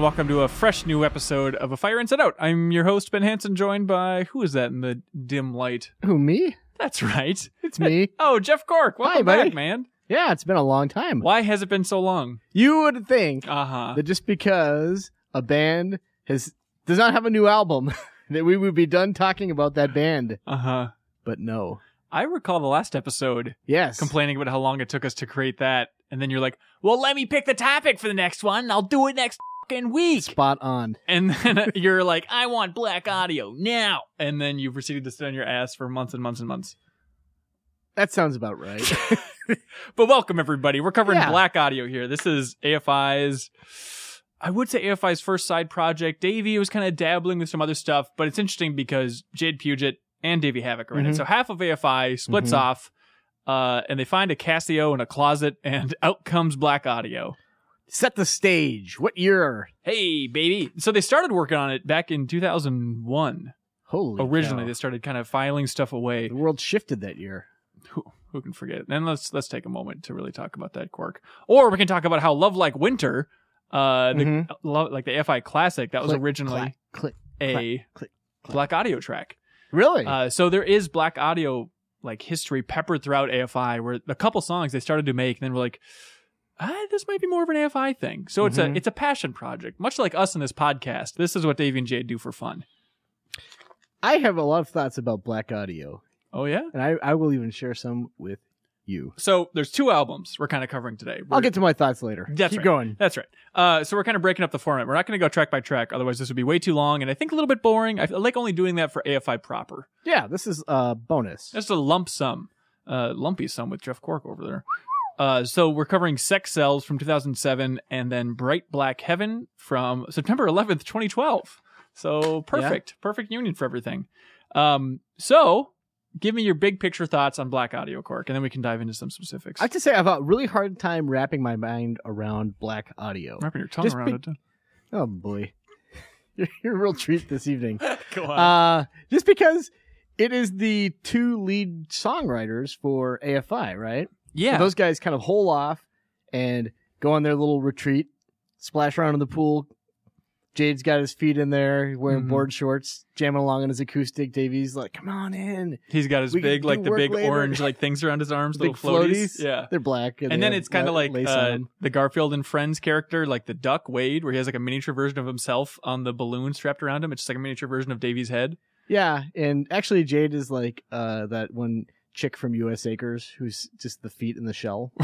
And welcome to a fresh new episode of A Fire Inside Out. I'm your host, Ben Hanson, joined by who is that in the dim light? Who, me? That's right. It's me. Oh, Jeff Cork. Welcome buddy. back, man. Yeah, it's been a long time. Why has it been so long? You would think Uh huh. that just because a band has does not have a new album, that we would be done talking about that band. Uh huh. But no. I recall the last episode Yes. complaining about how long it took us to create that, and then you're like, "Well, let me pick the topic for the next one. and I'll do it next fucking week." Spot on. And then you're like, "I want Blaqk Audio now," and then you proceeded to sit on your ass for months and months and months. That sounds about right. But welcome everybody. We're covering Yeah. Blaqk Audio here. This is AFI's I would say AFI's first side project. Davey was kind of dabbling with some other stuff, but it's interesting because Jade Puget and Davey Havok are in it. Mhm. So half of AFI splits Mhm. off, uh, and they find a Casio in a closet, and out comes Blaqk Audio. Set the stage. What year? Hey, baby. So they started working on it back in 2001. Holy Originally, cow. they started kind of filing stuff away. the world shifted that year. who, who can forget it? And let's let's take a moment to really talk about that quirk, or we can talk about how Love Like Winter, uh, the Mhm. love like the AFI classic that was originally click. a click, click. Blaqk Audio track. Really? Uh, so there is Blaqk Audio like history peppered throughout AFI, where a couple songs they started to make, and then we're like. Ah, this might be more of an AFI thing. So it's a it's a passion project, much like us in this podcast. This is what Davey and Jade do for fun. I have a lot of thoughts about Blaqk Audio, Oh yeah. and I, I will even share some with you. So there's two albums we're kind of covering today. I'll get to my thoughts later. That's Keep right. going. That's right. Uh, so we're kind of breaking up the format. We're not going to go track by track, otherwise this would be way too long, and I think a little bit boring. I like only doing that for AFI proper. Yeah, this is a bonus. Just a lump sum, uh, lumpy sum with Jeff Cork over there. Uh, so we're covering CexCells from 2007, and then Bright Black Heaven from September 11th, 2012. So perfect, perfect union for everything. Um, so give me your big picture thoughts on Blaqk Audio Cork, and then we can dive into some specifics. I have to say, I've had a really hard time wrapping my mind around Blaqk Audio. Wrapping your tongue Just around be- it. too. Oh boy, you're, you're a real treat this evening. Go on. Uh, just because it is the two lead songwriters for AFI, right? Yeah. So those guys kind of hole off and go on their little retreat, splash around in the pool. Jade's got his feet in there, wearing Mhm. board shorts, jamming along on his acoustic. Davey's like, "Come on in." He's got his We big, like the big later. orange, like things around his arms, little floaties. floaties. Yeah. They're black, And they then it's kind of like uh, the Garfield and Friends character, like the duck Wade, where he has like a miniature version of himself on the balloon strapped around him. It's just like a miniature version of Davey's head. Yeah, and actually, Jade is like uh, that one chick from U.S. Acres who's just the feet in the shell.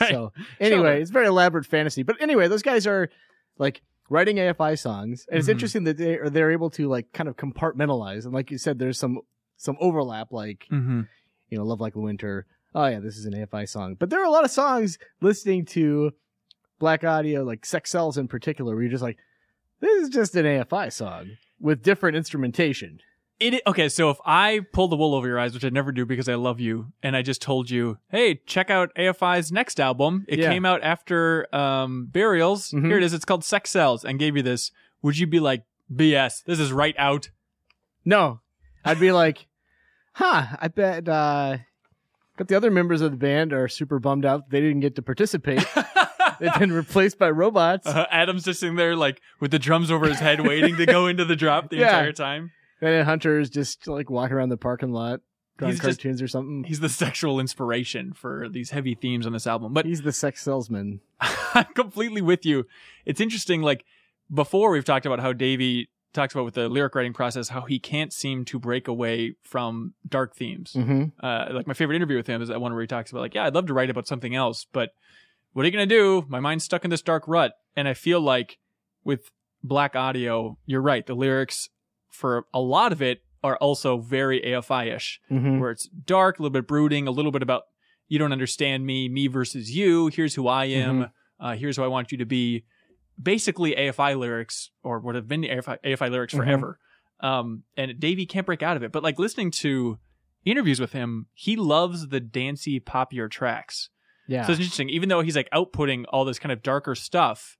Right. So anyway, Sure. it's very elaborate fantasy. But anyway, those guys are like writing AFI songs, and it's Mhm. interesting that they are they're able to like kind of compartmentalize. And like you said, there's some some overlap, like mm-hmm. you know, "Love Like the Winter." Oh yeah, this is an AFI song. But there are a lot of songs listening to Blaqk Audio, like "CexCells" in particular, where you're just like, this is just an AFI song with different instrumentation. It okay. So if I pull the wool over your eyes, which I never do because I love you, and I just told you, hey, check out AFI's next album. It Yeah. came out after um, Burials. Mhm. Here it is. It's called CexCells, and gave you this. Would you be like, BS? This is right out. No, I'd be like, huh, I bet, uh, but the other members of the band are super bummed out they didn't get to participate. They've been replaced by robots. Uh, Adam's just sitting there, like with the drums over his head, waiting to go into the drop the Yeah. entire time. And Hunter is just like walking around the parking lot, drawing He's just- cartoons or something. He's the sexual inspiration for these heavy themes on this album. But He's the sex salesman. I'm completely with you. It's interesting. Like before, we've talked about how Davey talks about with the lyric writing process how he can't seem to break away from dark themes. Mm-hmm. Uh, like my favorite interview with him is that one where he talks about like, yeah, I'd love to write about something else, but what are you gonna do? My mind's stuck in this dark rut, and I feel like with Blaqk Audio, you're right. The lyrics for a lot of it are also very AFI-ish, Mm-hmm. where it's dark, a little bit brooding, a little bit about you don't understand me, me versus you. Here's who I am. Uh, here's who I want you to be. Basically, AFI lyrics, or what have been AFI, AFI lyrics Mhm. forever. Um, and Davey can't break out of it. But like listening to interviews with him, he loves the dancey, poppier tracks. Yeah. So it's interesting. Even though he's like outputting all this kind of darker stuff,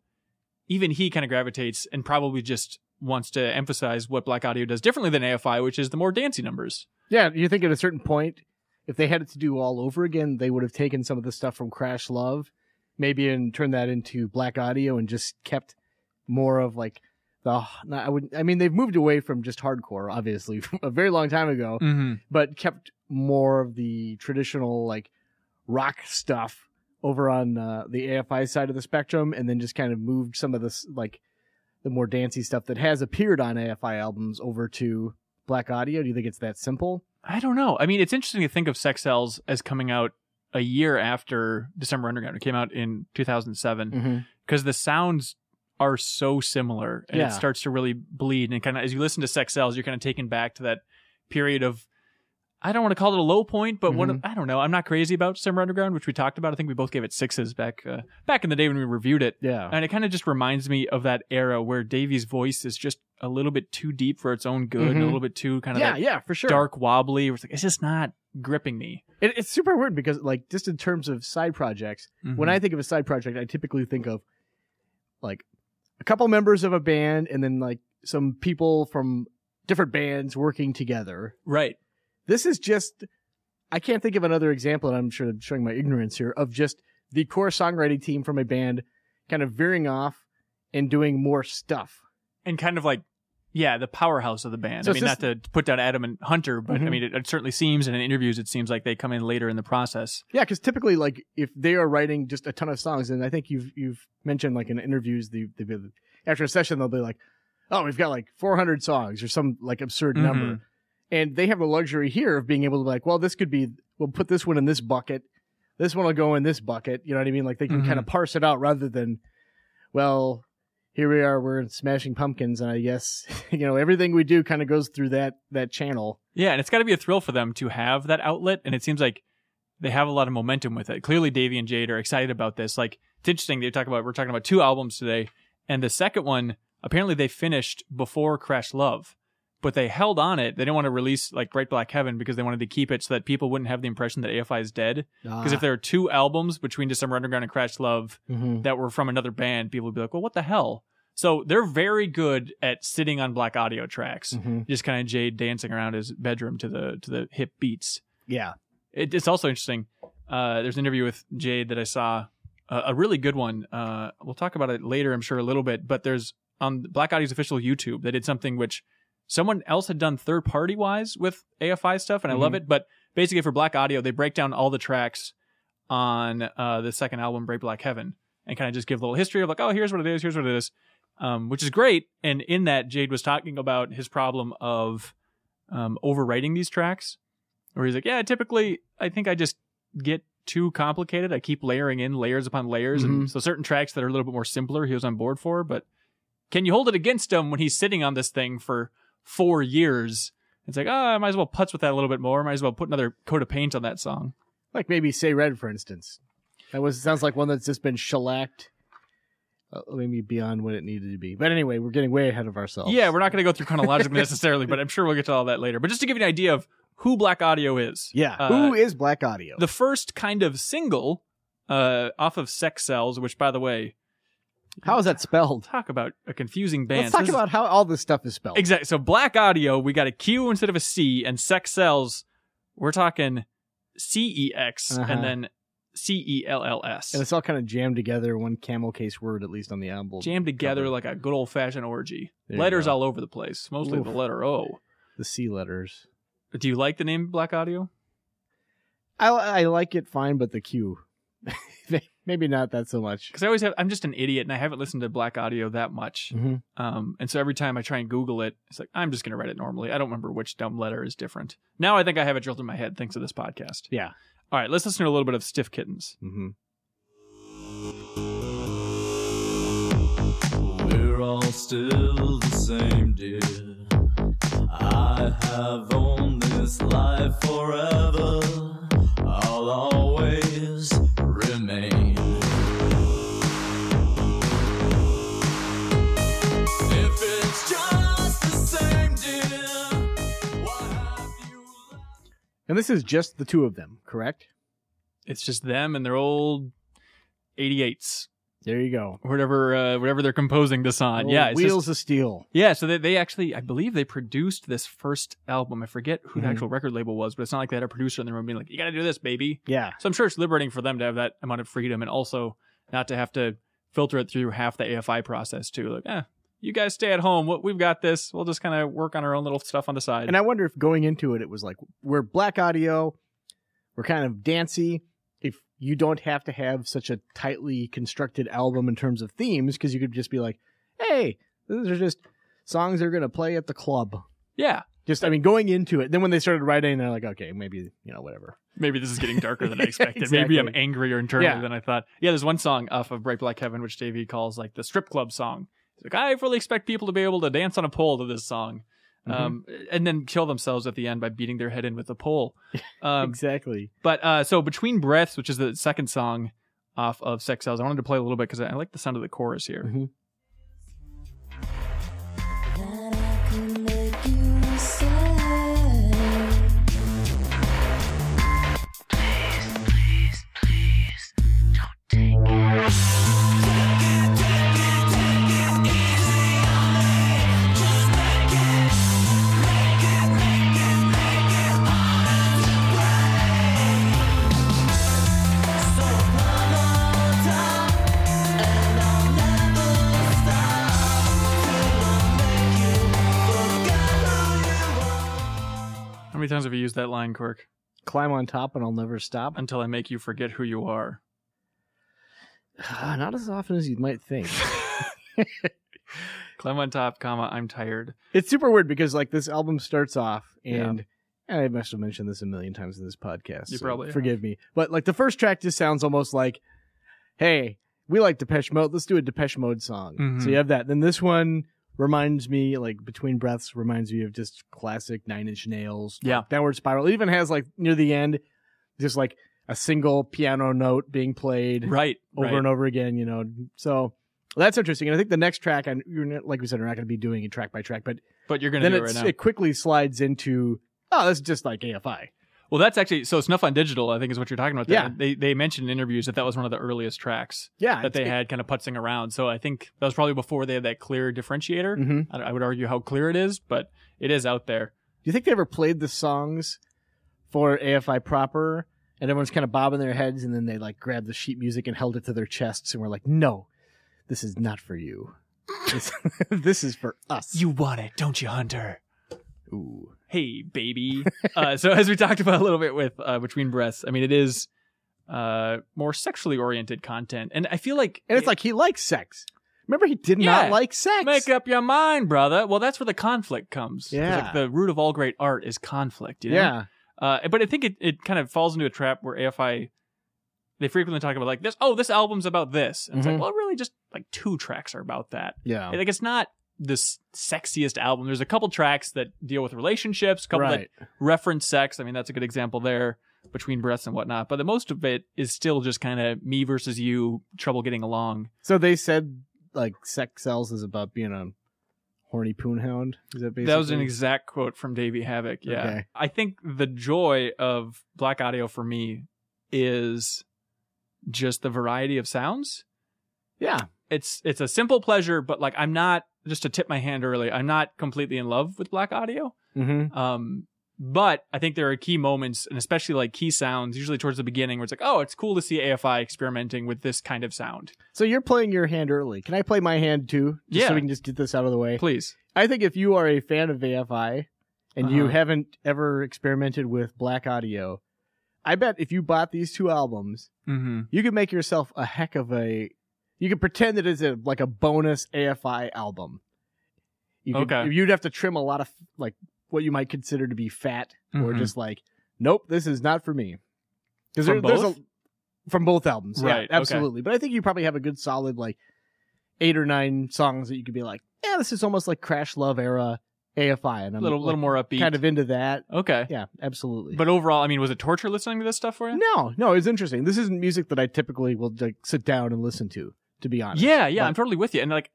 even he kind of gravitates and probably just wants to emphasize what Blaqk Audio does differently than AFI, which is the more dancey numbers. yeah. You think at a certain point, if they had it to do all over again, they would have taken some of the stuff from Crash Love, maybe and turned that into Blaqk Audio and just kept more of like the I would I mean they've moved away from just hardcore obviously a very long time ago, Mm-hmm. but kept more of the traditional like rock stuff over on uh, the AFI side of the spectrum, and then just kind of moved some of this like the more dancey stuff that has appeared on AFI albums over to Blaqk Audio. Do you think it's that simple? I don't know. I mean, it's interesting to think of CexCells as coming out a year after December Underground. It came out in 2007 Mm-hmm. because the sounds are so similar and Yeah. it starts to really bleed. And kind of as you listen to CexCells, you're kind of taken back to that period of. I don't want to call it a low point, but one of, I don't know. I'm not crazy about Summer Underground, which we talked about. I think we both gave it sixes back uh, back in the day when we reviewed it. Yeah. And it kind of just reminds me of that era where Davey's voice is just a little bit too deep for its own good and a little bit too kind of yeah, yeah, for sure. dark wobbly. It's like it's just not gripping me. It, it's super weird because, like, just in terms of side projects, when Mhm. I think of a side project, I typically think of like a couple members of a band and then like some people from different bands working together. right, This is just, I can't think of another example, and I'm sure I'm showing my ignorance here, of just the core songwriting team from a band kind of veering off and doing more stuff. and kind of like yeah, the powerhouse of the band. So I mean, just- not to put down Adam and Hunter, but I Mhm. mean, it, it certainly seems, and in interviews, it seems like they come in later in the process. Yeah, because typically, like, if they are writing just a ton of songs, and I think you've you've mentioned like in interviews, the, the after a session they'll be like, "Oh, we've got like 400 songs or some like absurd Mhm. number," and they have the luxury here of being able to be like, "Well, this could be, we'll put this one in this bucket, this one will go in this bucket." You know what I mean? Like they can Mhm. kind of parse it out rather than, well, here we are, we're Smashing Pumpkins, and I guess you know everything we do kind of goes through that that channel. Yeah, and it's got to be a thrill for them to have that outlet, and it seems like they have a lot of momentum with it. Clearly, Davey and Jade are excited about this. Like, it's interesting. They talk about we're talking about two albums today, and the second one apparently they finished before Crash Love, but they held on it. They didn't want to release like Bright Black Heaven because they wanted to keep it so that people wouldn't have the impression that AFI is dead. Because if there are two albums between December Underground and Crash Love Mhm. that were from another band, people would be like, "Well, what the hell?" So they're very good at sitting on Blaqk Audio tracks Mhm. just kind of Jade dancing around his bedroom to the to the hip beats. yeah, It, it's also interesting. Uh, there's an interview with Jade that I saw, uh, a really good one. Uh, we'll talk about it later, I'm sure, a little bit. But there's on Blaqk Audio's official YouTube, they did something which someone else had done third party wise with AFI stuff, and I love Mhm. it. But basically, for Blaqk Audio, they break down all the tracks on uh, the second album, Bright Black Heaven, and kind of just give a little history of like, oh, here's what it is, here's what it is, um, which is great. And in that, Jade was talking about his problem of um, overwriting these tracks, where he's like, yeah, typically, I think I just get too complicated. I keep layering in layers upon layers, and Mhm. so certain tracks that are a little bit more simpler, he was on board for. But can you hold it against him when he's sitting on this thing for four years? It's like, oh, I might as well putz with that a little bit more. Might as well put another coat of paint on that song. like maybe Say Red, for instance. That was sounds like one that's just been shellacked, uh, maybe beyond what it needed to be. But anyway, we're getting way ahead of ourselves. Yeah, we're not going to go through chronologically necessarily, but I'm sure we'll get to all that later. But just to give you an idea of who Blaqk Audio is, yeah. Uh, Who is Blaqk Audio? the first kind of single uh, off of CexCells, which, by the way, How is that spelled? talk about a confusing band. Let's talk This is- about how all this stuff is spelled. Exactly. So Blaqk Audio, we got a Q instead of a C, and CexCells, we're talking C E X Uh-huh. and then C E L L S. And it's all kind of jammed together, one camel case word, at least on the album. Jammed together like a good old fashioned orgy. There you Letters go. all over the place, mostly Oof. the letter O. The C letters. Do you like the name Blaqk Audio? I, I like it fine, but the Q. maybe not that so much. Because I always have, I'm just an idiot and I haven't listened to Blaqk Audio that much. Mm-hmm. Um, and so every time I try and Google it, it's like, I'm just going to write it normally. I don't remember which dumb letter is different. Now I think I have it drilled in my head thanks to this podcast. Yeah. All right, let's listen to a little bit of Stiff Kittens. Mm-hmm. We're all still the same, dear. I have owned this life forever. I'll always And this is just the two of them, correct? It's just them and their old 88s, There you go. whatever, uh, whatever they're composing this on. Yeah, it's Wheels just, of Steel. yeah. So they, they actually, I believe they produced this first album. I forget who Mhm. the actual record label was, but it's not like they had a producer in the room being like, "You got to do this, baby." Yeah. So I'm sure it's liberating for them to have that amount of freedom and also not to have to filter it through half the AFI process too. Like, eh, you guys stay at home. We- We've got this. We'll just kind of work on our own little stuff on the side. And I wonder if going into it, it was like we're Blaqk Audio, we're kind of dancey. If you don't have to have such a tightly constructed album in terms of themes, because you could just be like, hey, these are just songs they're gonna play at the club. yeah, Just, I mean, going into it. Then when they started writing, they're like, okay, maybe you know, whatever. maybe this is getting darker than I expected. Maybe I'm angrier internally Yeah. than I thought. Yeah, there's one song off of Bright Black Heaven, which Davey calls like the strip club song. Like, I fully expect people to be able to dance on a pole to this song. Mm-hmm. Um, and then kill themselves at the end by beating their head in with a pole. Um, exactly. But uh, so between breaths, which is the second song off of CexCells, I wanted to play a little bit because I I like the sound of the chorus here. Mhm. Many times have you used that line, Quirk? Climb on top and I'll never stop. Until I make you forget who you are. Not as often as you might think. Climb on top, comma, I'm tired. it's super weird because like this album starts off and and I must have mentioned this a million times in this podcast. You so probably have. forgive me. But like the first track just sounds almost like, hey, we like Depeche Mode. Let's do a Depeche Mode song. Mhm. So you have that. Then this one reminds me, like between breaths, reminds me of just classic Nine Inch Nails. Yeah. Downward Spiral. It even has like near the end, just like a single piano note being played Right. over right. and over again, you know. So that's interesting. And I think the next track, and you're not, like we said, we're not going to be doing it track by track, but But you're going to then do it right now. it quickly slides into, oh, this is just like AFI. Well, that's actually so Snuff on Digital. I think is what you're talking about. there. Yeah. they they mentioned in interviews that that was one of the earliest tracks Yeah. that they had kind of putzing around. So I think that was probably before they had that clear differentiator. hmm I, I would argue how clear it is, but it is out there. Do you think they ever played the songs for AFI proper? And everyone's kind of bobbing their heads, and then they like grabbed the sheet music and held it to their chests, and were like, "No, this is not for you. This, this is for us." You want it, don't you, Hunter? Ooh. Hey, baby. uh, so as we talked about a little bit with uh, Between Breaths, I mean, it is uh, more sexually oriented content, and I feel like And it's like he likes sex. Remember, he did Yeah. not like sex. Make up your mind, brother. Well, that's where the conflict comes Yeah. Like the root of all great art is conflict. You know? Yeah. Uh, but I think it, it kind of falls into a trap where AFI they frequently talk about like this. Oh, this album's about this. And it's Mhm. like, well, really, just like two tracks are about that. Yeah. Like it's not the s- sexiest album. There's a couple tracks that deal with relationships, a couple Right. that reference sex. I mean, that's a good example there between breaths and whatnot. But the most of it is still just kind of me versus you, trouble getting along. So they said like sex cells is about being a horny poonhound. Is that basically? That was an exact quote from Davey Havok. Yeah. Okay. I think the joy of Blaqk Audio for me is just the variety of sounds. yeah. It's it's a simple pleasure, but like I'm not just to tip my hand early, I'm not completely in love with Blaqk Audio. Mm-hmm. Um but I think there are key moments, and especially like key sounds, usually towards the beginning, where it's like, oh, it's cool to see AFI experimenting with this kind of sound. So you're playing your hand early. Can I play my hand too? Just Yeah. So we can just get this out of the way. Please. I think if you are a fan of AFI and you Uh-huh. haven't ever experimented with Blaqk Audio, I bet if you bought these two albums, Mm-hmm. you could make yourself a heck of a. You could pretend that it's a like a bonus AFI album. You could, Okay. You'd have to trim a lot of like what you might consider to be fat, or Mhm. just like, nope, this is not for me. Because From there's a from both albums, Right. Yeah, absolutely. But I think you probably have a good solid like eight or nine songs that you could be like, yeah, this is almost like Crash Love era AFI, and A I'm little like, little more upbeat. kind of into that. okay. Yeah, absolutely. But overall, I mean, was it torture listening to this stuff for you? no, no, it's interesting. This isn't music that I typically will like sit down and listen to. To be honest, Yeah, yeah, But- I'm totally with you. And like,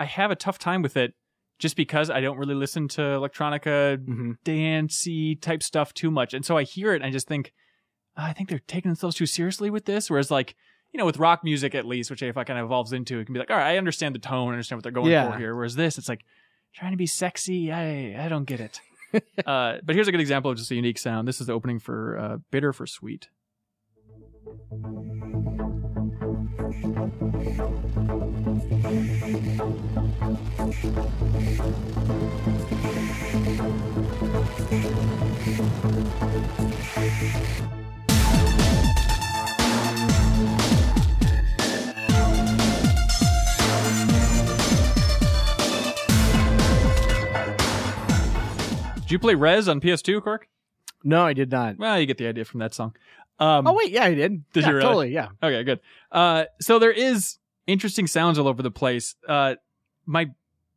I have a tough time with it just because I don't really listen to electronica, hmm dancey type stuff too much. And so I hear it and I just think, "Ah, I think they're taking themselves too seriously with this. Whereas like, you know, with rock music at least, which AFI kind of evolves into, it can be like, all right, I understand the tone, I understand what they're going Yeah. for here. Whereas this, it's like trying to be sexy. I I don't get it. uh, but here's a good example of just a unique sound. This is the opening for uh, "Bitter for Sweet." Did you play Rez on PS2, Cork? No, I did not. Well, you get the idea from that song. Um, Oh wait, yeah, I did. Did yeah, you really? Totally, yeah. Okay, good. Uh, so there is interesting sounds all over the place. Uh, my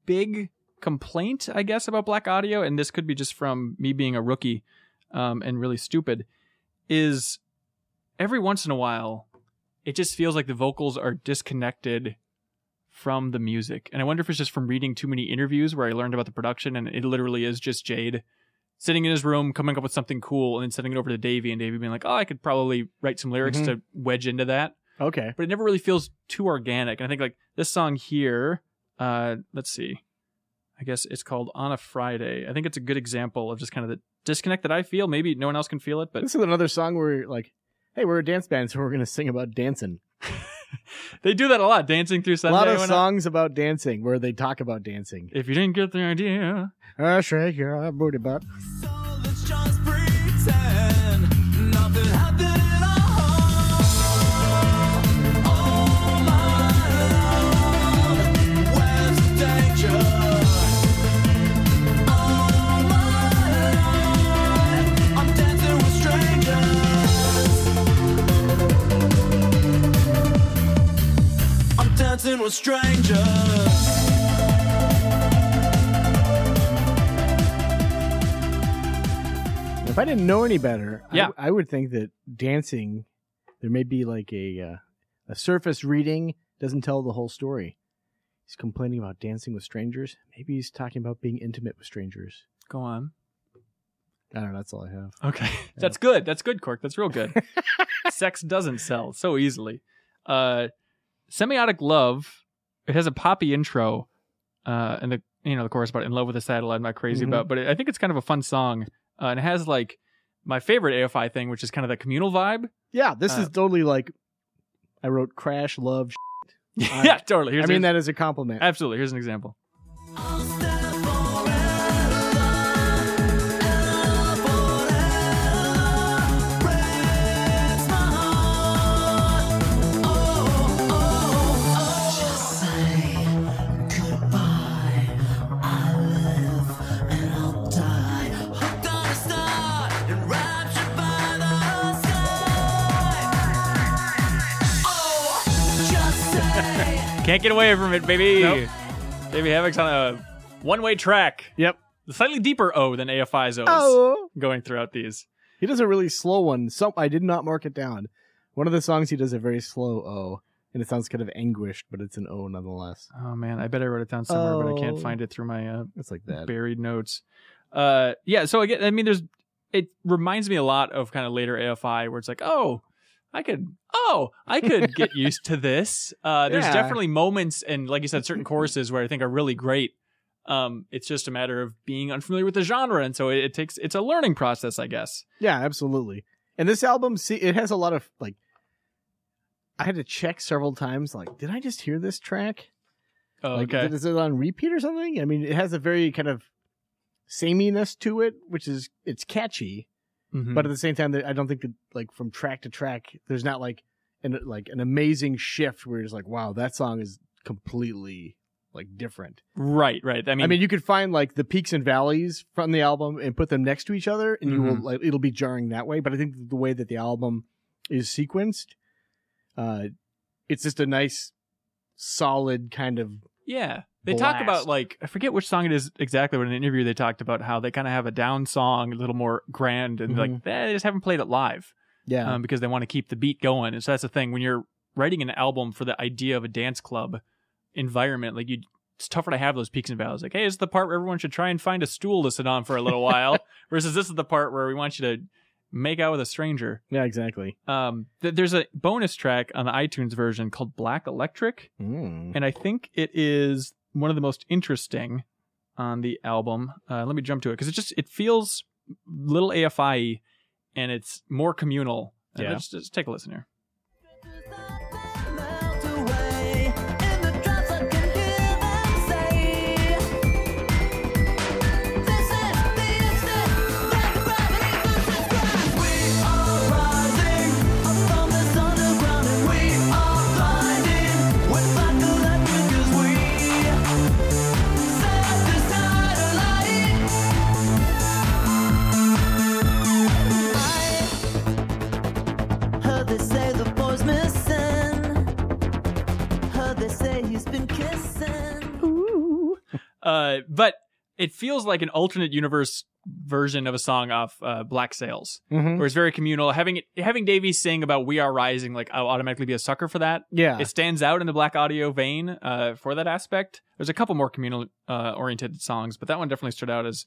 big complaint, I guess, about Blaqk Audio, and this could be just from me being a rookie um, and really stupid, is every once in a while, it just feels like the vocals are disconnected from the music. And I wonder if it's just from reading too many interviews where I learned about the production, and it literally is just Jade sitting in his room, coming up with something cool, and then sending it over to Davey, and Davey being like, "Oh, I could probably write some lyrics Mhm. to wedge into that." Okay. but it never really feels too organic. And I think like this song here, uh, let's see, I guess it's called On a Friday. I think it's a good example of just kind of the disconnect that I feel. Maybe no one else can feel it, but This is another song where like, hey, we're a dance band, so we're gonna sing about dancing. they do that a lot. Dancing through Sunday. A lot of when I- songs about dancing where they talk about dancing. if you didn't get the idea, I shake your booty butt. So let's just pretend dancing with strangers. If I didn't know any better, I- Yeah. I, would think that dancing, there may be like a uh, a surface reading doesn't tell the whole story. He's complaining about dancing with strangers. Maybe he's talking about being intimate with strangers. go on. I don't know. That's all I have. Okay, that's good. That's good, Cork. That's real good. Sex doesn't sell so easily. Uh, semiotic love. It has a poppy intro, uh, and the you know the chorus about "In love with a satellite." I'm not crazy Mhm. about, but I think it's kind of a fun song, uh, and it has like my favorite AFI thing, which is kind of the communal vibe. Yeah, this Uh, is totally like I wrote crash love. yeah, totally. Here's I mean an- that as a compliment. absolutely. Here's an example. Can't get away from it, baby. Nope. Baby Havoc's on a one-way track. Yep. The slightly deeper O than AFI's O's Oh, going throughout these. he does a really slow one. Some I did not mark it down. One of the songs he does a very slow O, and it sounds kind of anguished, but it's an O nonetheless. Oh man, I bet I wrote it down somewhere, but I can't Oh. find it through my uh, It's like that. buried notes. Uh, yeah. So again, I mean, there's. It reminds me a lot of kind of later AFI where it's like, oh, I could, oh, I could get used to this. Uh, there's Yeah. definitely moments and, like you said, certain choruses where I think are really great. Um, it's just a matter of being unfamiliar with the genre, and so it, it takes. It's a learning process, I guess. Yeah, absolutely. And this album, see, it has a lot of like. I had to check several times. Like, did I just hear this track? Oh, Like, okay. is it on repeat or something? I mean, it has a very kind of sameness to it, which is it's catchy, Mhm. but at the same time, I don't think that like from track to track, there's not like an like an amazing shift where it's like, wow, that song is completely like different. right, right. I mean, I mean, you could find like the peaks and valleys from the album and put them next to each other, and you will Mhm. like it'll be jarring that way. But I think the way that the album is sequenced, uh, it's just a nice, solid kind of Yeah. They talk about like I forget which song it is exactly, but in an interview they talked about how they kind of have a down song, a little more grand, and like Mhm. eh, they just haven't played it live yeah, um, because they want to keep the beat going. And so that's the thing when you're writing an album for the idea of a dance club environment, like you, it's tougher to have those peaks and valleys. Like, hey, this is the part where everyone should try and find a stool to sit on for a little while, versus this is the part where we want you to make out with a stranger. yeah, exactly. Um, th- there's a bonus track on the iTunes version called Black Electric Mm. and I think it is one of the most interesting on the album. Uh, let me jump to it because it just it feels little AFI and it's more communal. Uh, Yeah. let's just take a listen here. Uh, but it feels like an alternate universe version of a song off uh, Black Sails, Mhm. where it's very communal. Having it, having Davey sing about "We Are Rising," like I'll automatically be a sucker for that. Yeah. It stands out in the Blaqk Audio vein uh, for that aspect. There's a couple more communal uh, oriented songs, but that one definitely stood out as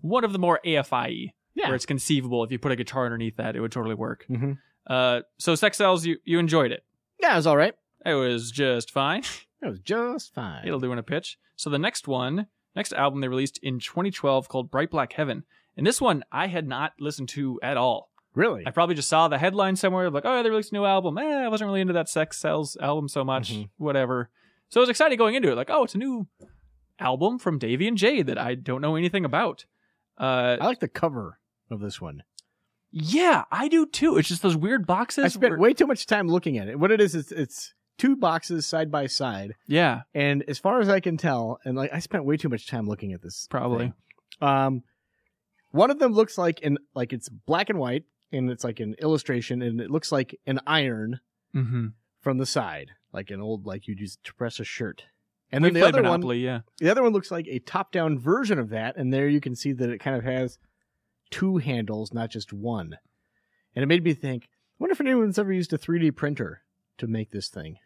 one of the more AFI, Yeah. where it's conceivable if you put a guitar underneath that, it would totally work. Mhm. Uh, so CexCells, you you enjoyed it. Yeah, it was all right. It was just fine. It was just fine. It'll do in a pitch. So the next one, next album they released in 2012 called Bright Black Heaven. And this one I had not listened to at all. Really? I probably just saw the headline somewhere like, oh, yeah, they released a new album. Eh, I wasn't really into that CexCells album so much. Mhm. Whatever. So I was excited going into it. Like, oh, it's a new album from Davey and Jade that I don't know anything about. Uh, I like the cover of this one. yeah, I do too. It's just those weird boxes. I spent where- way too much time looking at it. What it is, is it's two boxes side by side. yeah, And as far as I can tell, and like I spent way too much time looking at this. Probably. thing. Um, one of them looks like an like it's black and white, and it's like an illustration, and it looks like an iron mm-hmm. from the side, like an old like you'd use to press a shirt. And we then the other Monopoly, yeah. one, the other one looks like a top-down version of that, and there you can see that it kind of has two handles, not just one. And it made me think, I wonder if anyone's ever used a 3D printer to make this thing.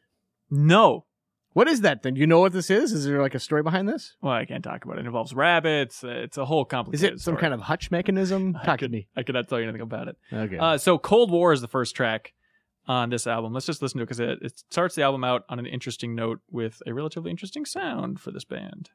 No, What is that then? Do you know what this is? Is there like a story behind this? well, I can't talk about it. It involves rabbits. It's a whole complicated Is complicated. it some kind of hutch mechanism? Talk to me. I cannot tell you anything about it. Okay. Uh, so Cold War is the first track on this album. Let's just listen to it because it, it starts the album out on an interesting note with a relatively interesting sound for this band.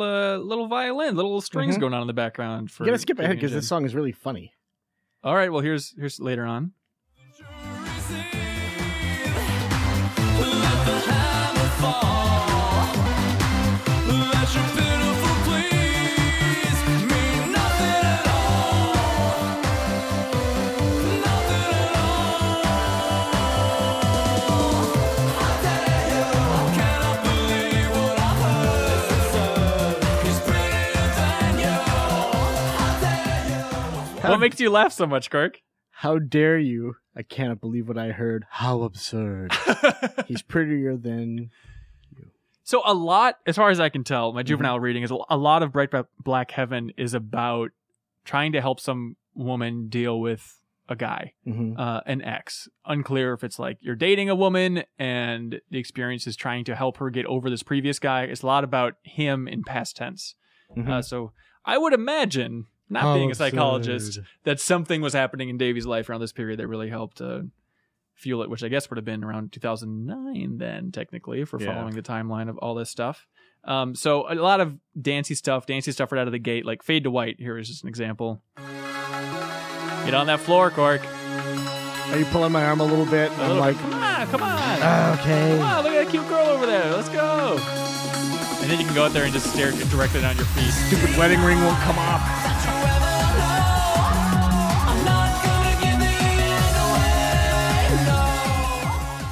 Little uh, little violin, little strings Mhm. going on in the background. For you gotta skip ahead because this song is really funny. All right, well here's here's later on. What makes you laugh so much, Kirk? How dare you? I cannot believe what I heard. How absurd. He's prettier than. You. So a lot, as far as I can tell, my juvenile Mm-hmm. reading is a lot of Bright Black Heaven is about trying to help some woman deal with a guy, Mhm. uh, an ex. Unclear if it's like you're dating a woman and the experience is trying to help her get over this previous guy. It's a lot about him in past tense. Mhm. Uh, so I would imagine, not How being a psychologist, absurd. that something was happening in Davey's life around this period that really helped uh, fuel it, which I guess would have been around 2009 then, technically, for Yeah. following the timeline of all this stuff. Um, so a lot of dancey stuff, dancey stuff right out of the gate, like Fade to White. Here is just an example. Get on that floor, Cork. Are you pulling my arm a little bit? A I'm little like, bit. come on, come on. okay. Come on, look at that cute girl over there. Let's go. And then you can go out there and just stare directly down your feet. Stupid wedding ring won't come off.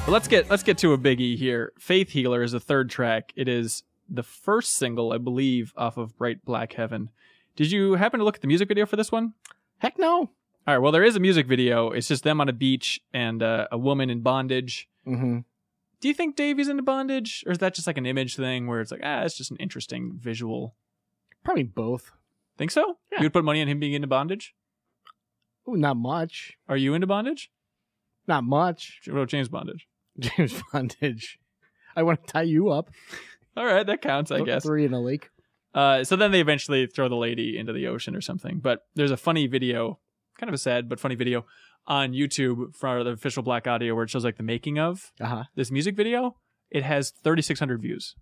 But let's get let's get to a biggie here. Faith Healer is the third track. It is the first single, I believe, off of Bright Black Heaven. Did you happen to look at the music video for this one? Heck no. All right. Well, there is a music video. It's just them on a beach and uh, a woman in bondage. Mm-hmm. Do you think Davey's into bondage, or is that just like an image thing where it's like, ah, it's just an interesting visual? Probably both. Think so? Yeah. You would put money on him being into bondage? Ooh, not much. Are you into bondage? Not much. What about James Bondage? James Bondage. I want to tie you up. All right, that counts, I Th- guess. Three in a lake. Uh, so then they eventually throw the lady into the ocean or something. But there's a funny video, kind of a sad but funny video on YouTube for the official Blaqk Audio where it shows like the making of Uh huh. this music video. It has 3,600 views,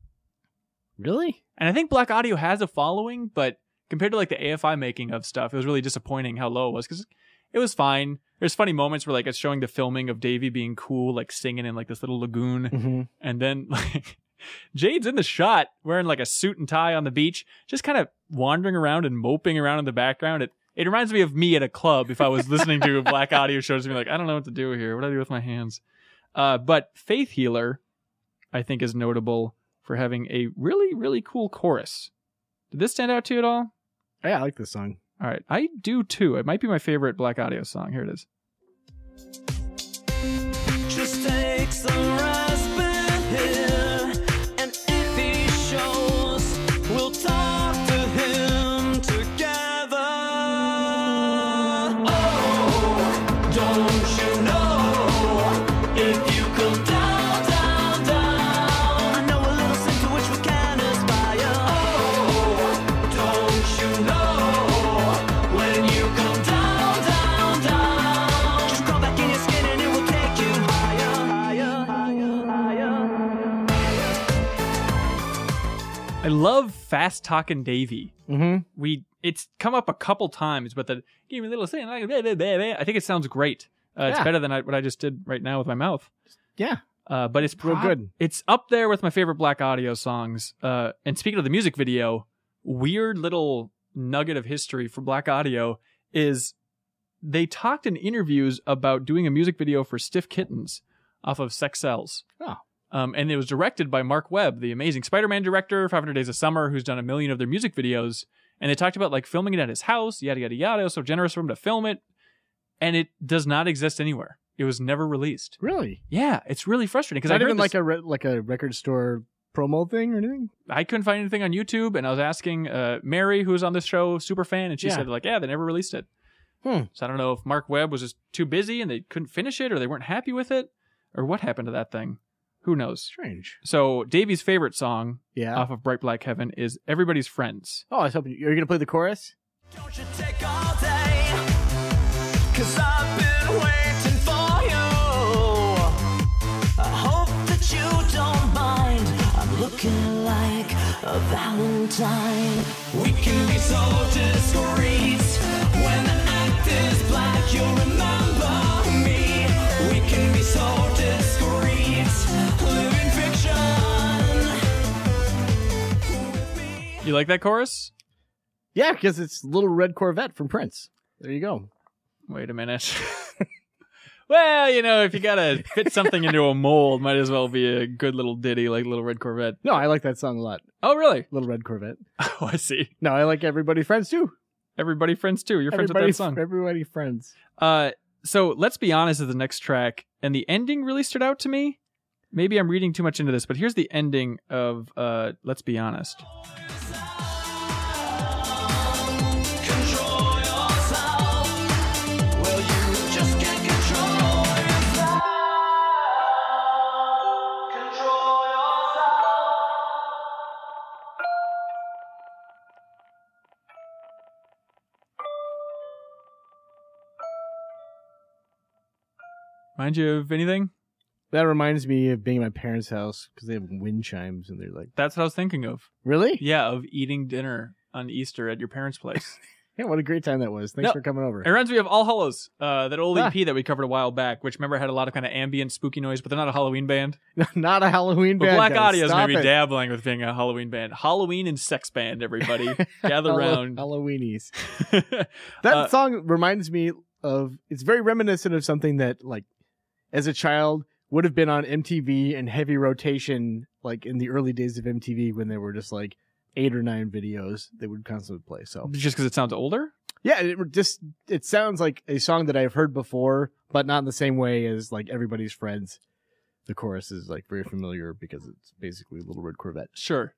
Really? and I think Blaqk Audio has a following, but compared to like the AFI making of stuff, it was really disappointing how low it was because it was fine. There's funny moments where like it's showing the filming of Davey being cool, like singing in like this little lagoon, Mm-hmm. and then like Jade's in the shot wearing like a suit and tie on the beach, just kind of wandering around and moping around in the background. It it reminds me of me at a club if I was listening to Blaqk Audio shows and be like, I don't know what to do here. What do I do with my hands? Uh, but Faith Healer, I think, is notable for having a really, really cool chorus. Did this stand out to you at all? Yeah, I like this song. All right, I do too. It might be my favorite Blaqk Audio song. Here it is. Fast Talking Davey. Mm-hmm. We it's come up a couple times, but the give me a little thing. like, blah, blah, blah. I think it sounds great. Uh, It's better than I, what I just did right now with my mouth. Yeah. Uh, but it's Real prob- good. It's up there with my favorite Blaqk Audio songs. Uh, and speaking of the music video, weird little nugget of history for Blaqk Audio is they talked in interviews about doing a music video for Stiff Kittens off of CexCells. Oh. Um, and it was directed by Marc Webb, the amazing Spider-Man director, 500 Days of Summer, who's done a million of their music videos. And they talked about like filming it at his house, yada yada yada. So generous for him to film it, and it does not exist anywhere. It was never released. Really? Yeah, it's really frustrating because Not I heard even this- like a re- like a record store promo thing or anything. I couldn't find anything on YouTube, and I was asking uh, Mary, who was on this show, super fan, and she Yeah. said like, yeah, they never released it. Hmm. So I don't know if Marc Webb was just too busy and they couldn't finish it, or they weren't happy with it, or what happened to that thing. Who knows? Strange. So Davey's favorite song Yeah. off of Bright Black Heaven is "Everybody's Friends." oh, I was hoping. Are you gonna play the chorus? Don't you take all day? Cause I've been waiting for you. I hope that you don't mind. I'm looking like a Valentine. We can be so discreet. When the act is black, you'll remember me. We can be so You like that chorus? Yeah, because it's Little Red Corvette from Prince. There you go. Wait a minute. well, you know, if you gotta fit something into a mold, might as well be a good little ditty like Little Red Corvette. No, I like that song a lot. Oh, really? Little Red Corvette. Oh, I see. No, I like Everybody Friends too. Everybody friends too. You're friends with that song. everybody Friends. Uh, so let's be honest is the next track, and the ending really stood out to me. Maybe I'm reading too much into this, but here's the ending of uh, Let's Be Honest. Mind you of anything? That reminds me of being at my parents' house because they have wind chimes and they're like, That's what I was thinking of. really? Yeah, of eating dinner on Easter at your parents' place. Yeah, what a great time that was. Thanks No, for coming over. it reminds me of All Hallows, uh, that old Ah. EP that we covered a while back, which remember had a lot of kind of ambient, spooky noise, but they're not a Halloween band. Not a Halloween But band. Black guys. Audio's Stop maybe it. dabbling with being a Halloween band. Halloween and sex band, everybody. Gather round. Halloweenies. That Uh, song reminds me of. It's very reminiscent of something that, like, as a child, would have been on MTV and heavy rotation, like in the early days of MTV when there were just like eight or nine videos they would constantly play. So Just because it sounds older? yeah, it just it sounds like a song that I've heard before, but not in the same way as like everybody's friends. The chorus is like very familiar because it's basically Little Red Corvette. Sure.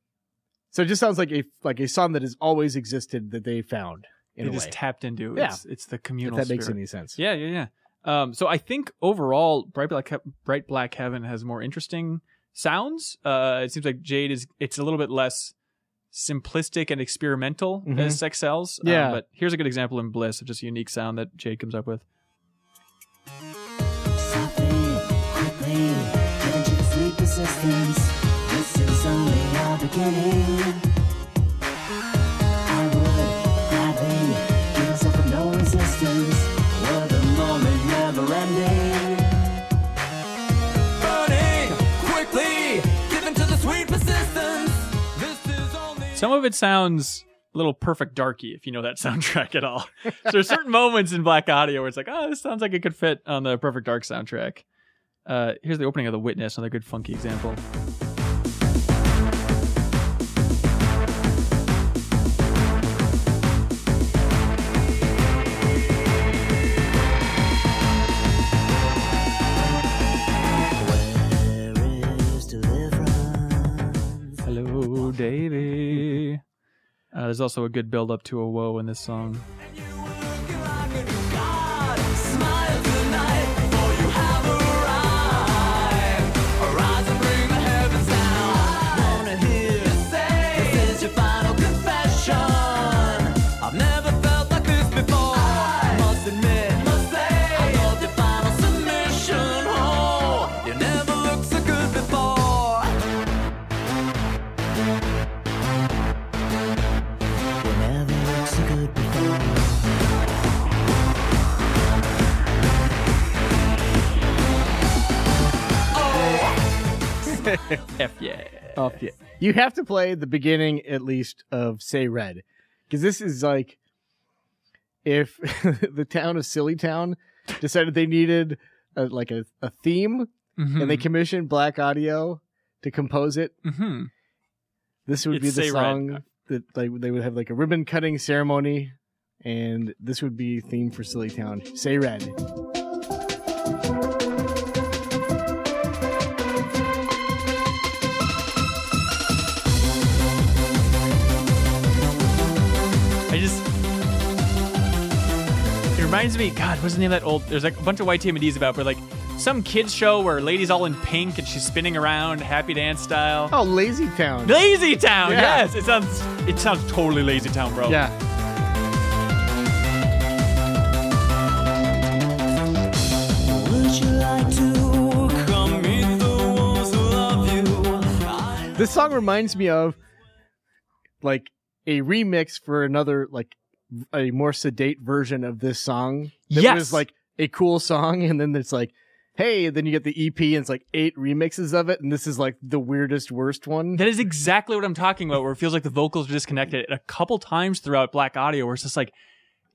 So it just sounds like a like a song that has always existed that they found in They a just way. tapped into. Yeah. It's, it's the if communal that makes any sense. Yeah, yeah, yeah. Um, so I think overall, Bright Black, He- Bright Black Heaven has more interesting sounds. Uh, it seems like Jade is it's a little bit less simplistic and experimental Mhm. as CexCells. Um, Yeah. but here's a good example in Bliss of just a unique sound that Jade comes up with. It sounds a little perfect darky if you know that soundtrack at all. so there's certain moments in Blaqk Audio where it's like, oh, this sounds like it could fit on the Perfect Dark soundtrack. Uh, here's the opening of The Witness, another good funky example. Hello, Davey. Uh, there's also a good build up to a woe in this song. F yeah. Oh, yeah. You have to play the beginning at least of Say Red. Because this is like if the town of Sillytown decided they needed a, like a, a theme Mhm. and they commissioned Blaqk Audio to compose it. Mhm. This would It's be the Say Red. song that like they would have like a ribbon cutting ceremony and this would be theme for Sillytown. Say Red. Reminds me, God, what's the name of that old? There's like a bunch of white TMDs about, but like some kids show where ladies all in pink and she's spinning around, happy dance style. Oh, Lazy Town. Lazy Town, Yeah. yes, it sounds it sounds totally Lazy Town, bro. Yeah. Would you like to come meet the ones who love you? This song reminds me of like a remix for another like a more sedate version of this song. That Yes. was like a cool song, and then it's like, hey, then you get the EP and it's like eight remixes of it, and this is like the weirdest, worst one. That is exactly what I'm talking about, where it feels like the vocals are disconnected a couple times throughout Blaqk Audio, where it's just like,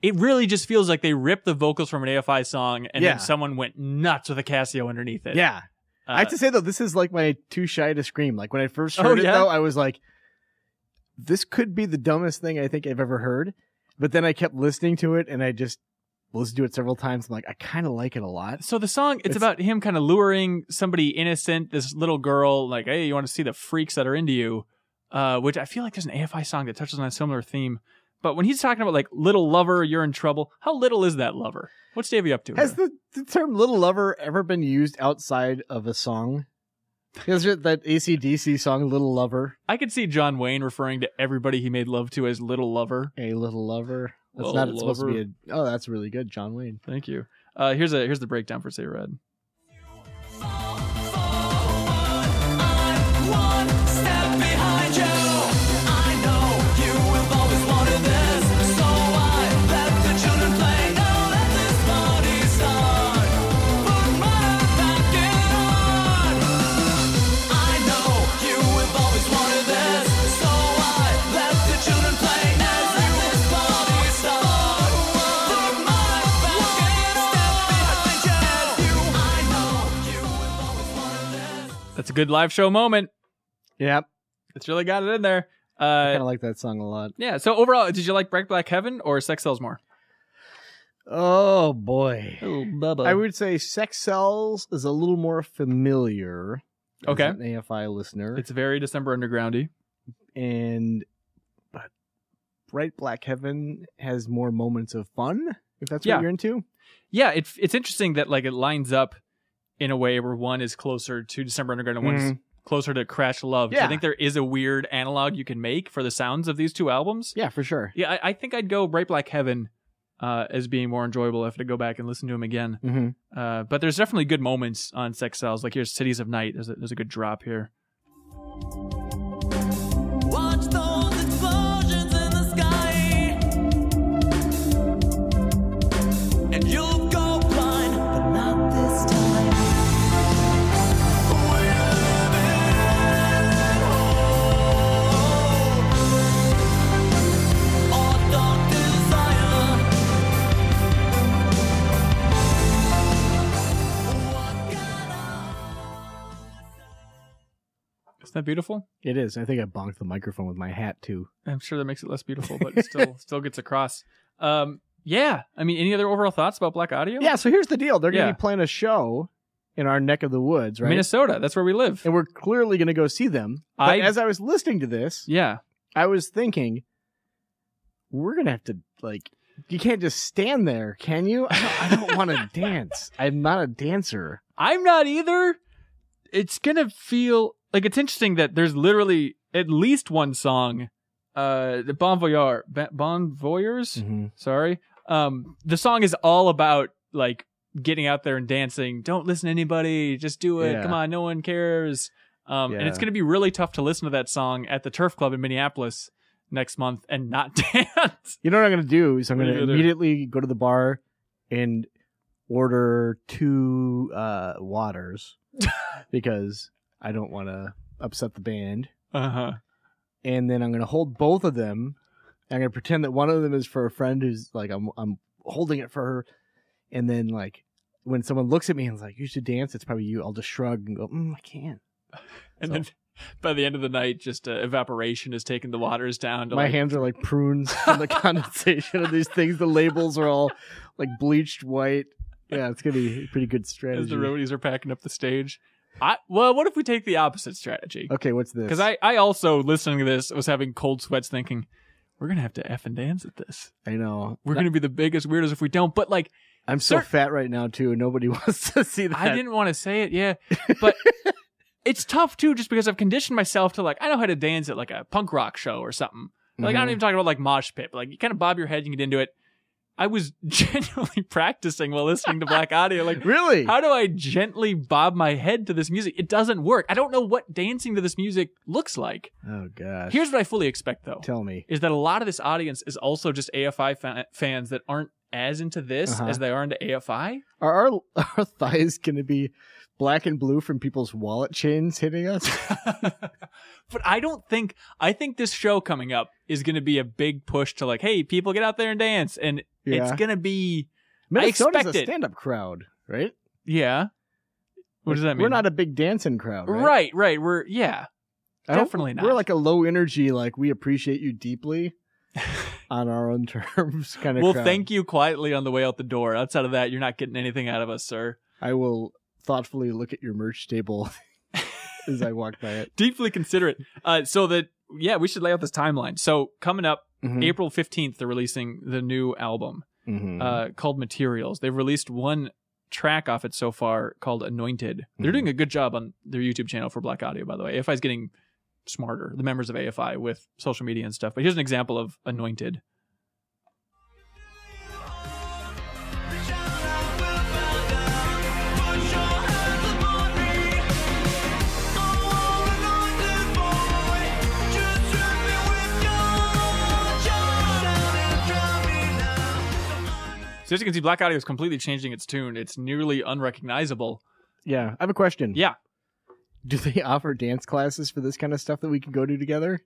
it really just feels like they ripped the vocals from an AFI song and Yeah. then someone went nuts with a Casio underneath it. yeah. I have to uh, say though, this is like my too shy to scream. Like when I first Oh, heard it yeah? though, I was like, this could be the dumbest thing I think I've ever heard. But then I kept listening to it and I just listened to it several times. I'm like, I kind of like it a lot. So the song, it's, It's- about him kind of luring somebody innocent, this little girl, like, hey, you want to see the freaks that are into you? Uh, which I feel like there's an AFI song that touches on a similar theme. But when he's talking about like little lover, you're in trouble. How little is that lover? What's Davey up to? Has the, the term little lover ever been used outside of a song? Is there that ACDC song, Little Lover? I could see John Wayne referring to everybody he made love to as little lover. A little lover. That's Little not supposed to be a. Oh, that's really good, John Wayne. Thank you. Uh, here's a here's the breakdown for Say Red. That's a good live show moment. Yep. It's really got it in there. I Uh, kind of like that song a lot. yeah. So overall, did you like Bright Black Heaven or CexCells more? Oh, boy. Oh, Bubba. I would say CexCells is a little more familiar. as Okay. an AFI listener. It's very December Undergroundy. and but Bright Black Heaven has more moments of fun. If that's Yeah. what you're into. Yeah, it, it's interesting that like it lines up in a way where one is closer to December Underground and one's Mhm. closer to Crash Love. Yeah. I think there is a weird analog you can make for the sounds of these two albums. Yeah, for sure. Yeah, I, I think I'd go Bright Black Heaven uh, as being more enjoyable if I to go back and listen to them again. Mm-hmm. Uh, but there's definitely good moments on CexCells. Like here's Cities of Night. There's a, there's a good drop here. That beautiful? It is. I think I bonked the microphone with my hat too. I'm sure that makes it less beautiful, but it still still gets across. Um, yeah. I mean, any other overall thoughts about Blaqk Audio? Yeah. So here's the deal. They're going to Yeah. be playing a show in our neck of the woods, right? Minnesota. That's where we live. and we're clearly going to go see them. But I- as I was listening to this, Yeah. I was thinking, we're going to have to like. You can't just stand there, can you? I don't, I don't want to dance. I'm not a dancer. I'm not either. It's gonna feel like it's interesting that there's literally at least one song, uh, the Bon Voyeur, Bon Voyeurs. Mm-hmm. Sorry. Um, the song is all about like getting out there and dancing. Don't listen to anybody. Just do it. Yeah. Come on, no one cares. Um, and it's gonna be really tough to listen to that song at the Turf Club in Minneapolis next month and not dance. You know what I'm going to do is I'm going to you gonna do? immediately go to the bar and order two uh, waters because I don't want to upset the band. Uh huh. And then I'm going to hold both of them. I'm going to pretend that one of them is for a friend who's like I'm I'm holding it for her. And then like when someone looks at me and is like, "You should dance," it's probably you. I'll just shrug and go, mm, "I can't." And So- then by the end of the night, just uh, evaporation has taken the waters down. My like, hands are like prunes from the condensation of these things. The labels are all like bleached white. Yeah, it's gonna be a pretty good strategy. as the roadies are packing up the stage. I well, what if we take the opposite strategy? Okay, what's this? Because I, I also listening to this was having cold sweats, thinking we're gonna have to f and dance at this. I know We're gonna be the biggest weirdos if we don't. But like, I'm so Sir- fat right now too. and Nobody wants to see that. I didn't want to say it, yeah, but it's tough too, just because I've conditioned myself to like I know how to dance at like a punk rock show or something. Like I don't Mhm. even talk about like mosh pit, but like you kind of bob your head and get into it. I was genuinely practicing while listening to Blaqk Audio, like Really? How do I gently bob my head to this music? It doesn't work. I don't know what dancing to this music looks like. oh gosh. Here's what I fully expect though. Tell me. Is that a lot of this audience is also just AFI fa- fans that aren't as into this Uh-huh. as they are into AFI? Are our our thighs going to be black and blue from people's wallet chains hitting us? but I don't think I think this show coming up is going to be a big push to like, hey, people get out there and dance and it's going to be Minnesota's expect a it. stand-up crowd, right? yeah. What does that mean? We're not a big dancing crowd, right? right, right. We're yeah. I definitely not. We're like a low energy, like we appreciate you deeply on our own terms kind of. We'll crowd. thank you quietly on the way out the door. Outside of that, you're not getting anything out of us, sir. I will thoughtfully look at your merch table as I walk by it. Deeply considerate. Uh, so that yeah, we should lay out this timeline. So coming up, Mhm. April fifteenth, they're releasing the new album Mhm. uh, called Materials. They've released one track off it so far called Anointed. They're Mhm. doing a good job on their YouTube channel for Blaqk Audio, by the way. AFI is getting smarter, the members of AFI with social media and stuff. But here's an example of Anointed. So as you can see, Blaqk Audio is completely changing its tune. It's nearly unrecognizable. yeah, I have a question. Yeah. Do they offer dance classes for this kind of stuff that we can go to together?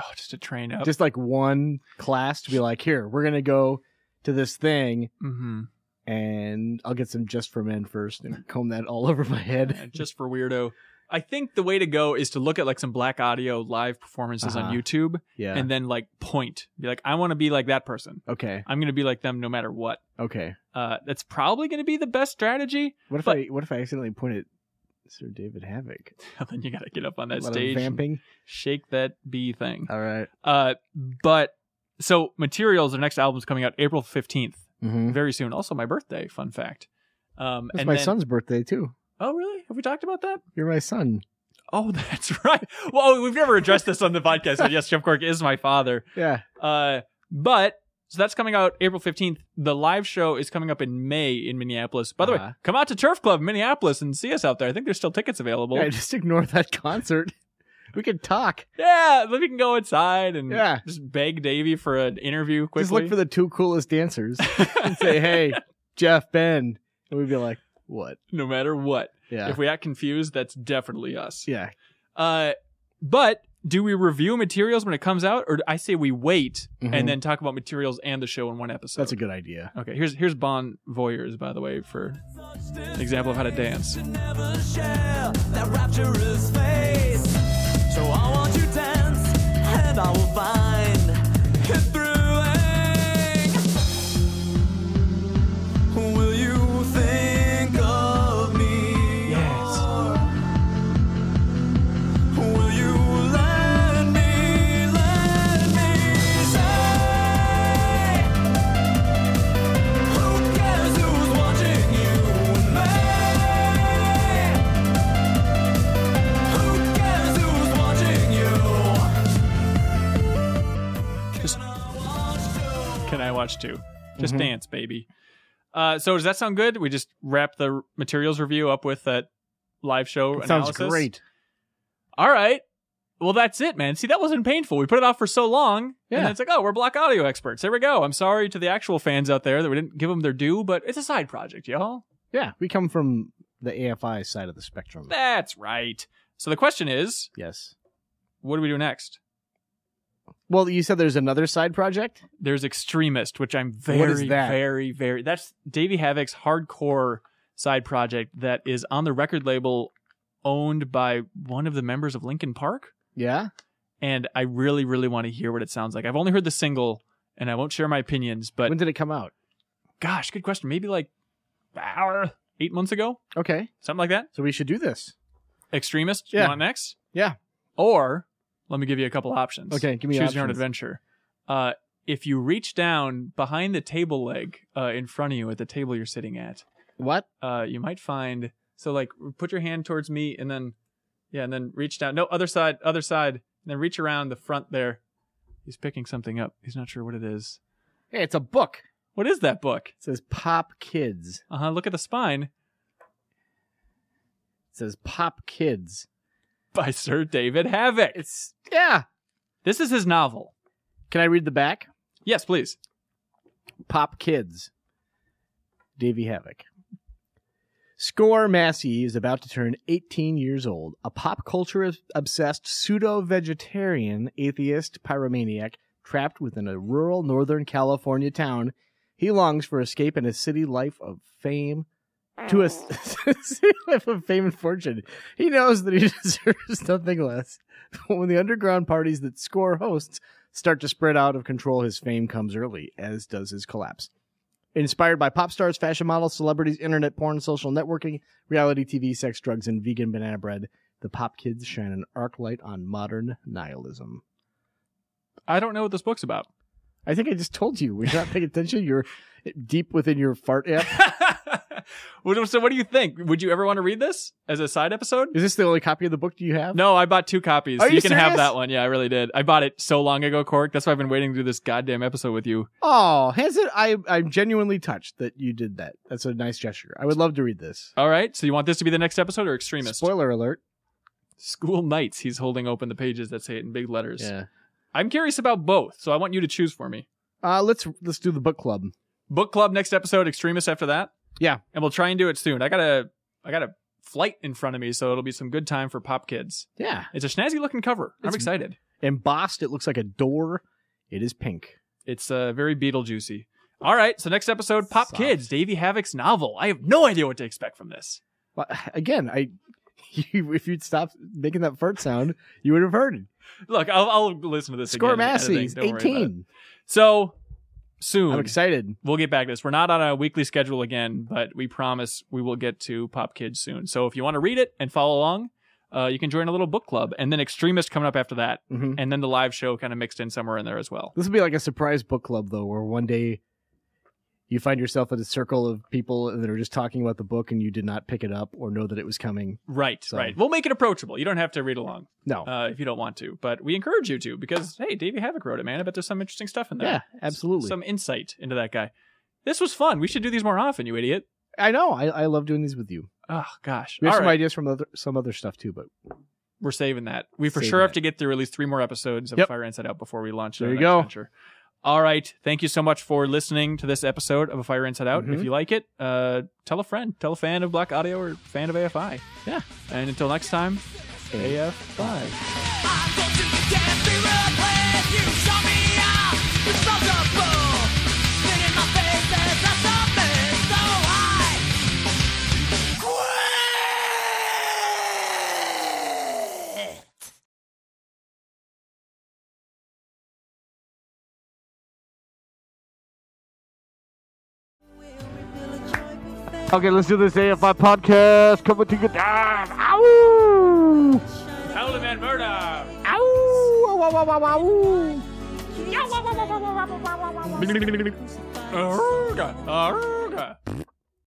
Oh, just a train up. Just like one class to be like, here, we're gonna go to this thing, hmm and I'll get some just for men first and comb that all over my head. just for weirdo. I think the way to go is to look at like some Blaqk Audio live performances on Uh-huh. YouTube Yeah. and then like point. Be like, I want to be like that person. okay. I'm going to be like them no matter what. Okay. Uh, that's probably going to be the best strategy. What if But- I what if I accidentally point at Sir David Havok? then you got to get up on that stage, and vamping. shake that bee thing. All right. Uh, but so Materials, their next album's coming out April 15th, Mm-hmm. very soon. Also my birthday, fun fact. Um, It's and my then- son's birthday too. Oh, really? Have we talked about that? You're my son. Oh, that's right. Well, we've never addressed this on the podcast, but yes, Jeff Cork is my father. Yeah. Uh, but so that's coming out April 15th. The live show is coming up in May in Minneapolis. By the Uh-huh. way, come out to Turf Club Minneapolis and see us out there. I think there's still tickets available. Yeah, just ignore that concert. We could talk. Yeah, we can go inside and Yeah. just beg Davey for an interview quickly. Just look for the two coolest dancers and say, "Hey, Jeff, Ben," and we'd be like, "What?" no matter what. Yeah. If we act confused, that's definitely us. yeah. Uh, but do we review materials when it comes out, or I say we wait Mhm. and then talk about materials and the show in one episode? That's a good idea. Okay, here's here's Bon Voyeurs, by the way, for an example of how to dance. never share that rapturous face. So I want you dance, and I will find can I watch two? Just Mhm. dance, baby. Uh, so does that sound good? We just wrap the materials review up with that live show It sounds great. All right. Well, that's it, man. See, that wasn't painful. We put it off for so long, and Yeah. then it's like, oh, we're Blaqk Audio experts. There we go. I'm sorry to the actual fans out there that we didn't give them their due, but it's a side project, y'all. Yeah, we come from the AFI side of the spectrum. That's right. So the question is, Yes. what do we do next? Well, you said there's another side project. There's XTRMST, which I'm very, What is that? very, very. That's Davey Havok's hardcore side project that is on the record label owned by one of the members of Linkin Park. Yeah. And I really, really want to hear what it sounds like. I've only heard the single, and I won't share my opinions. But when did it come out? gosh, good question. Maybe like uh, eight months ago, Okay, something like that. so we should do this. XTRMST, Yeah. you want next? Yeah. Or let me give you a couple options. Okay, give me choose your own adventure. Uh, if you reach down behind the table leg uh, in front of you at the table you're sitting at, What? uh, you might find so like put your hand towards me and then yeah, and then reach down. No, other side, other side, and then reach around the front there. He's picking something up. He's not sure what it is. Hey, it's a book. What is that book? It says Pop Kids. Uh huh. Look at the spine It says Pop Kids. by Sir David Havok. It's yeah. This is his novel. Can I read the back? Yes, please. Pop Kids. Davey Havok. Score Massey is about to turn 18 years old, a pop culture obsessed pseudo vegetarian atheist pyromaniac trapped within a rural Northern California town. He longs for escape in a city life of fame. To a city life of fame and fortune. He knows that he deserves nothing less. But when the underground parties that Score hosts start to spread out of control, his fame comes early, as does his collapse. Inspired by pop stars, fashion models, celebrities, internet porn, social networking, reality TV, sex, drugs, and vegan banana bread, the pop kids shine an arc light on modern nihilism. I don't know what this book's about. I think I just told you. When you're not paying attention, you're deep within your fart app. So, what do you think? Would you ever want to read this as a side episode? Is this the only copy of the book do you have? No, I bought two copies. Are you, you can have that one. Yeah, I really did. I bought it so long ago, Cork. That's why I've been waiting to do this goddamn episode with you. Oh, has it? I, I'm genuinely touched that you did that. That's a nice gesture. I would love to read this. All right. So you want this to be the next episode or XTRMST? Spoiler alert. School nights. He's holding open the pages that say it in big letters. Yeah. I'm curious about both, so I want you to choose for me. Uh, let's let's do the book club. Book club next episode, XTRMST after that. Yeah. and we'll try and do it soon. I got a I got a flight in front of me, so it'll be some good time for pop kids. Yeah. It's a snazzy looking cover. I'm excited. Embossed, it looks like a door. It is pink. It's uh, very Beetlejuicy. All right, so next episode, Pop Soft. Kids, Davey Havok's novel. I have no idea what to expect from this. But again, I you, if you'd stopped making that fart sound, you would have heard it. Look, I'll, I'll listen to this Score again. in editing. Massey's Don't worry about it. 18. So soon, I'm excited. we'll get back to this. We're not on a weekly schedule again, but we promise we will get to Pop Kids soon. So if you want to read it and follow along, uh, you can join a little book club, and then XTRMST coming up after that, Mhm. and then the live show kind of mixed in somewhere in there as well. This will be like a surprise book club, though, where one day you find yourself in a circle of people that are just talking about the book and you did not pick it up or know that it was coming. Right, So- right. We'll make it approachable. You don't have to read along No. uh, if you don't want to, but we encourage you to because hey, Davey Havok wrote it, man. I bet there's some interesting stuff in there. yeah, absolutely. Some insight into that guy. This was fun. We should do these more often, you idiot. I know. I, I love doing these with you. Oh gosh. We have All some right. ideas from other, some other stuff too, but We're saving that. We for Save sure have that. to get through at least three more episodes of Yep. Fire Inside Out before we launch. There you go. Venture. All right. Thank you so much for listening to this episode of A Fire Inside Out. Mhm. If you like it, uh, tell a friend, tell a fan of Blaqk Audio or fan of AFI. Yeah. And until next time, Hey. Okay, let's do this AFI podcast. Coming to you down. Ow! Howling and murder. Ow! Wow, wow, wow, wow. Aruga, aruga.